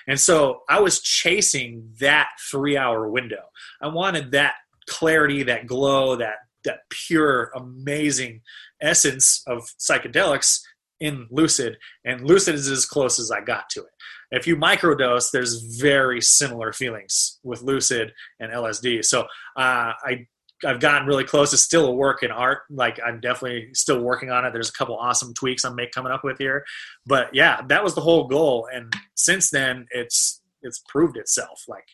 And so I was chasing that three hour window. I wanted that clarity, that glow, that that pure, amazing essence of psychedelics in lucid, and lucid is as close as I got to it. If you microdose, there's very similar feelings with lucid and LSD. So uh, I I've gotten really close. It's still a work in art. Like I'm definitely still working on it. There's a couple awesome tweaks I'm make coming up with here, but yeah, that was the whole goal. And since then, it's it's proved itself. Like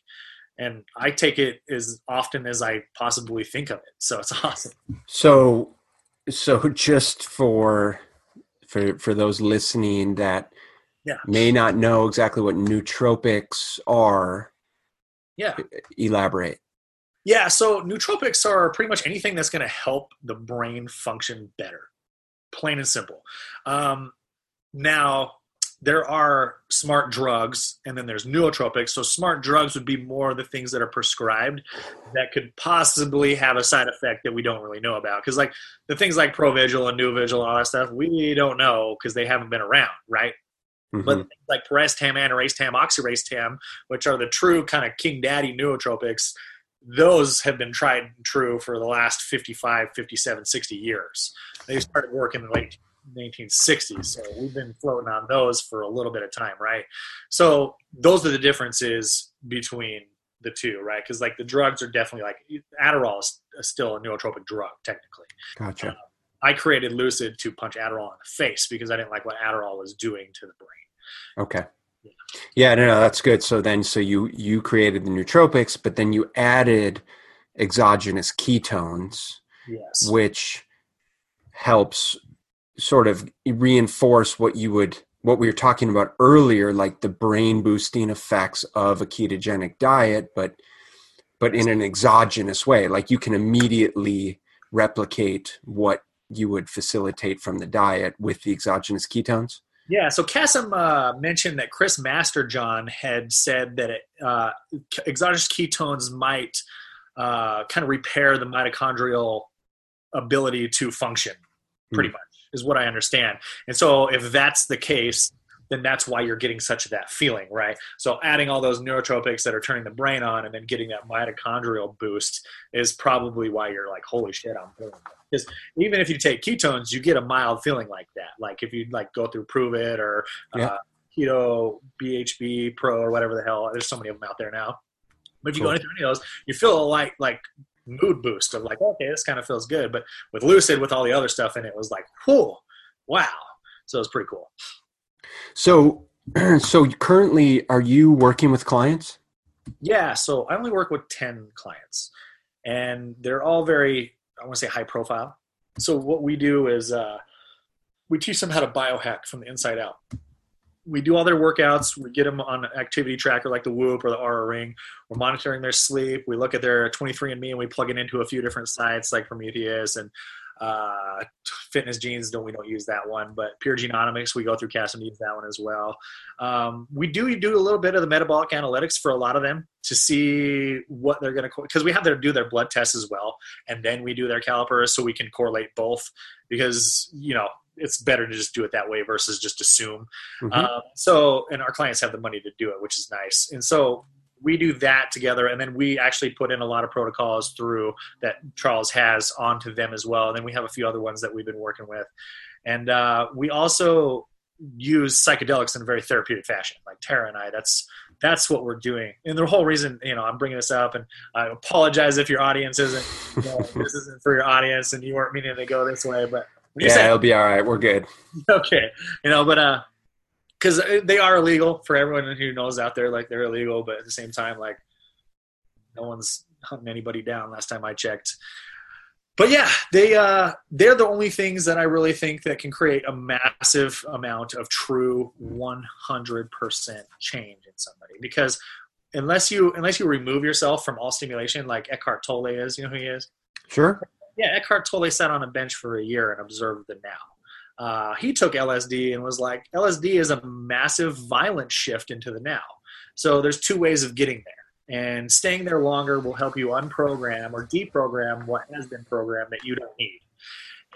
and I take it as often as I possibly think of it. So it's awesome. So, so just for for for those listening that yeah. may not know exactly what nootropics are, yeah, elaborate. Yeah, so nootropics are pretty much anything that's going to help the brain function better, plain and simple. Um, now, there are smart drugs and then there's nootropics. So smart drugs would be more the things that are prescribed that could possibly have a side effect that we don't really know about. Because like the things like Provigil and Nuvigil and all that stuff, we don't know because they haven't been around, right? Mm-hmm. But like Piracetam, Aniracetam, Oxiracetam, which are the true kind of king daddy nootropics, those have been tried and true for the last 55, 57, 60 years. They started working in the late 1960s. So we've been floating on those for a little bit of time, right? So those are the differences between the two, right? Because like the drugs are definitely like Adderall is still a nootropic drug technically. Gotcha. Uh, I created Lucid to punch Adderall in the face because I didn't like what Adderall was doing to the brain. Okay. Yeah. no, no, that's good. So then, so you you created the nootropics, but then you added exogenous ketones, yes, which helps sort of reinforce what you would what we were talking about earlier like the brain boosting effects of a ketogenic diet but but in an exogenous way like you can immediately replicate what you would facilitate from the diet with the exogenous ketones yeah, so Kasim uh, mentioned that Chris Masterjohn had said that it, uh, exogenous ketones might uh, kind of repair the mitochondrial ability to function, pretty mm. much is what I understand. And so if that's the case, then that's why you're getting such that feeling, right? So adding all those neurotropics that are turning the brain on and then getting that mitochondrial boost is probably why you're like, holy shit, I'm feeling. Because even if you take ketones, you get a mild feeling like that. Like if you like go through Pruvit or yeah. uh, Keto BHB Pro or whatever the hell, there's so many of them out there now. But if you cool. go into any of those, you feel a like like mood boost of like, okay, this kind of feels good. But with Lucid, with all the other stuff in it, was like, whoa, wow. So it's pretty cool. So, so currently, are you working with clients? Yeah. So I only work with ten clients, and they're all very, I want to say, high profile. So what we do is uh, we teach them how to biohack from the inside out we do all their workouts. We get them on an activity tracker like the Whoop or the Oura Ring. We're monitoring their sleep. We look at their 23andMe and we plug it into a few different sites like Promethease and uh, Fitness Genes. Don't we don't use that one, but Pure Genomics we go through needs that one as well. Um, we do do a little bit of the metabolic analytics for a lot of them to see what they're going to because we have them do their blood tests as well, and then we do their calipers so we can correlate both because you know it's better to just do it that way versus just assume. Mm-hmm. Um, so, and our clients have the money to do it, which is nice. And so we do that together, and then we actually put in a lot of protocols through that Charles has onto them as well. And then we have a few other ones that we've been working with, and uh, we also use psychedelics in a very therapeutic fashion. Like Tara and I, that's that's what we're doing. And the whole reason, you know, I'm bringing this up, and I apologize if your audience isn't, you know, this isn't for your audience, and you weren't meaning to go this way, but Yeah, said- it'll be all right. We're good. okay, you know, but uh, because they are illegal for everyone who knows out there, like they're illegal, but at the same time, like no one's hunting anybody down. Last time I checked. But yeah, they uh, they're the only things that I really think that can create a massive amount of true 100% change in somebody. Because unless you unless you remove yourself from all stimulation, like Eckhart Tolle is, you know who he is? Sure. Yeah, Eckhart Tolle sat on a bench for a year and observed the now. Uh, he took LSD and was like, LSD is a massive violent shift into the now. So there's two ways of getting there. And staying there longer will help you unprogram or deprogram what has been programmed that you don't need.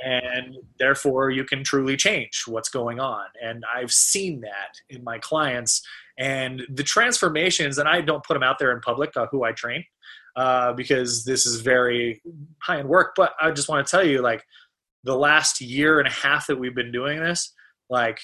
And therefore, you can truly change what's going on. And I've seen that in my clients. And the transformations, and I don't put them out there in public, uh, who I train, uh, because this is very high end work. But I just want to tell you, like, the last year and a half that we've been doing this, like,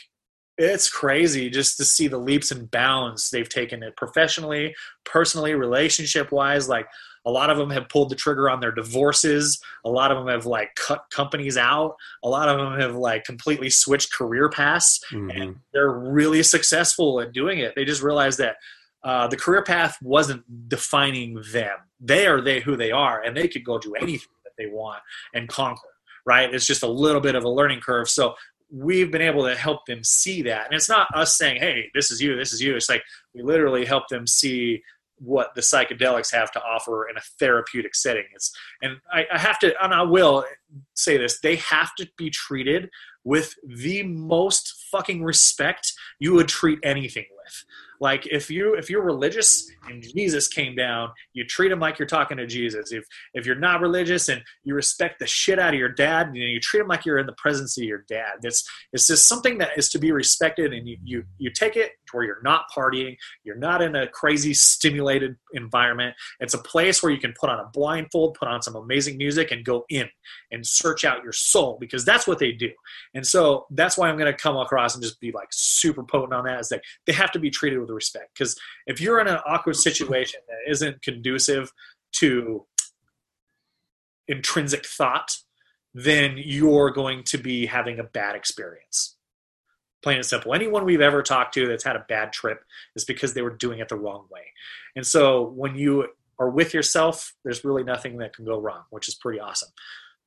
it's crazy just to see the leaps and bounds they've taken it professionally, personally, relationship wise. Like, a lot of them have pulled the trigger on their divorces. A lot of them have like cut companies out. A lot of them have like completely switched career paths Mhm. and they're really successful at doing it. They just realized that uh, the career path wasn't defining them. They are they who they are, and they could go do anything that they want and conquer. Right? It's just a little bit of a learning curve. So we've been able to help them see that, and it's not us saying, "Hey, this is you, this is you." It's like we literally help them see what the psychedelics have to offer in a therapeutic setting. It's and I, I have to, and I will say this: they have to be treated with the most fucking respect you would treat anything. Like if you if you're religious and Jesus came down, you treat him like you're talking to Jesus. If if you're not religious and you respect the shit out of your dad, you, know, you treat him like you're in the presence of your dad. That's it's just something that is to be respected, and you you you take it to where you're not partying, you're not in a crazy stimulated environment. It's a place where you can put on a blindfold, put on some amazing music, and go in and search out your soul because that's what they do. And so that's why I'm going to come across and just be like super potent on that. Is that they have to be treated with respect because if you're in an awkward situation that isn't conducive to intrinsic thought, then you're going to be having a bad experience. Plain and simple. Anyone we've ever talked to that's had a bad trip is because they were doing it the wrong way. And so when you are with yourself, there's really nothing that can go wrong, which is pretty awesome.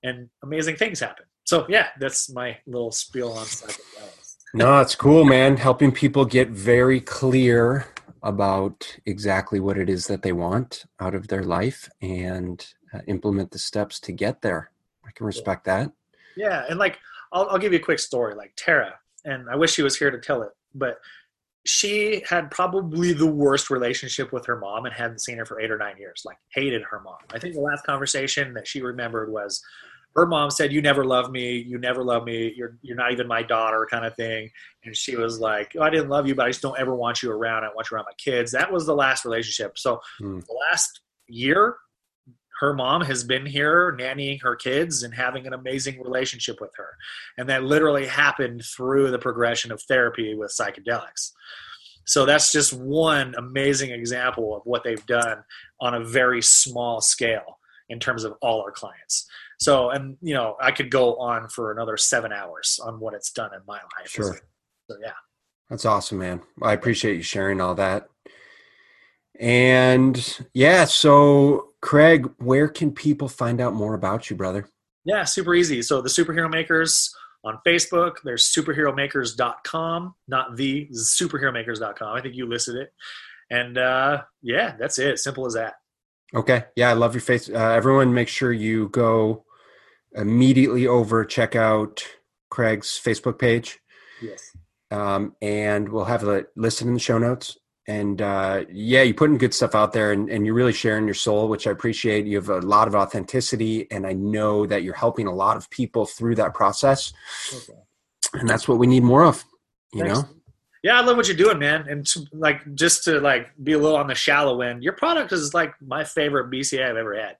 And amazing things happen. So yeah, that's my little spiel on psychedelics. No, it's cool, man. Helping people get very clear about exactly what it is that they want out of their life and uh, implement the steps to get there. I can respect that. Yeah, and like I'll, I'll give you a quick story. Like Tara, and I wish she was here to tell it, but she had probably the worst relationship with her mom and hadn't seen her for eight or nine years. Like hated her mom. I think the last conversation that she remembered was her mom said, "You never love me. You never love me. You're you're not even my daughter," kind of thing. And she was like, oh, "I didn't love you, but I just don't ever want you around. I want you around my kids." That was the last relationship. So Hmm. the last year, her mom has been here nannying her kids and having an amazing relationship with her. And that literally happened through the progression of therapy with psychedelics. So that's just one amazing example of what they've done on a very small scale in terms of all our clients. So, and you know, I could go on for another seven hours on what it's done in my life. Sure. So, yeah. That's awesome, man. I appreciate you sharing all that. And yeah, so Craig, where can people find out more about you, brother? Yeah, super easy. So the superhero makers on Facebook, there's superheromakers.com, not the superheromakers.com. I think you listed it. And uh, yeah, that's it. Simple as that. Okay. Yeah, I love your face. Uh, everyone, make sure you go immediately over, check out Craig's Facebook page, Yes. um, and we'll have it listed in the show notes. And uh, yeah, you're putting good stuff out there, and, and you're really sharing your soul, which I appreciate. You have a lot of authenticity, and I know that you're helping a lot of people through that process, Okay. and that's what we need more of. You Thanks. know. Yeah, I love what you're doing, man. And to, like just to like be a little on the shallow end, your product is like my favorite BCA I've ever had.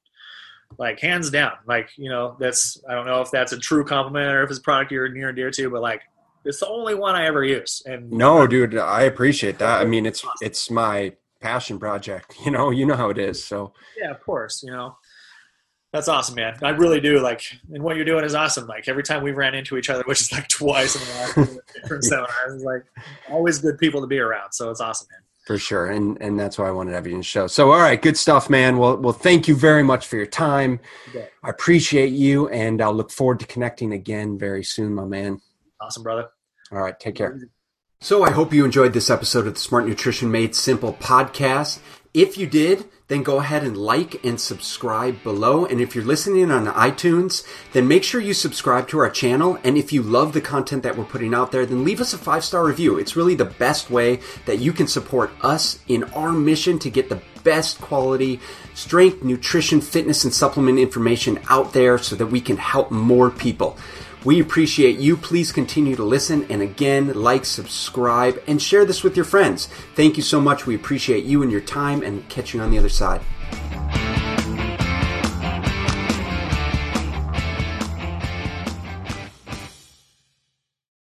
Like hands down. Like, you know, that's I don't know if that's a true compliment or if it's a product you're near and dear to, but like it's the only one I ever use. And No, dude, I appreciate that. I mean, it's it's my passion project. You know, you know how it is. So yeah, of course, you know. That's awesome, man. I really do like, and what you're doing is awesome. Like every time we ran into each other, which is like twice in the last different seminars, it's like always good people to be around. So it's awesome, man. For sure, and and that's why I wanted to have you in the show. So, all right, good stuff, man. Well, well, thank you very much for your time. I appreciate you, and I'll look forward to connecting again very soon, my man. Awesome, brother. All right, take care. So, I hope you enjoyed this episode of the Smart Nutrition Made Simple podcast. If you did, then go ahead and like and subscribe below. And if you're listening on iTunes, then make sure you subscribe to our channel. And if you love the content that we're putting out there, then leave us a five star review. It's really the best way that you can support us in our mission to get the best quality strength, nutrition, fitness, and supplement information out there so that we can help more people. We appreciate you. Please continue to listen. And again, like, subscribe, and share this with your friends. Thank you so much. We appreciate you and your time and catch you on the other side.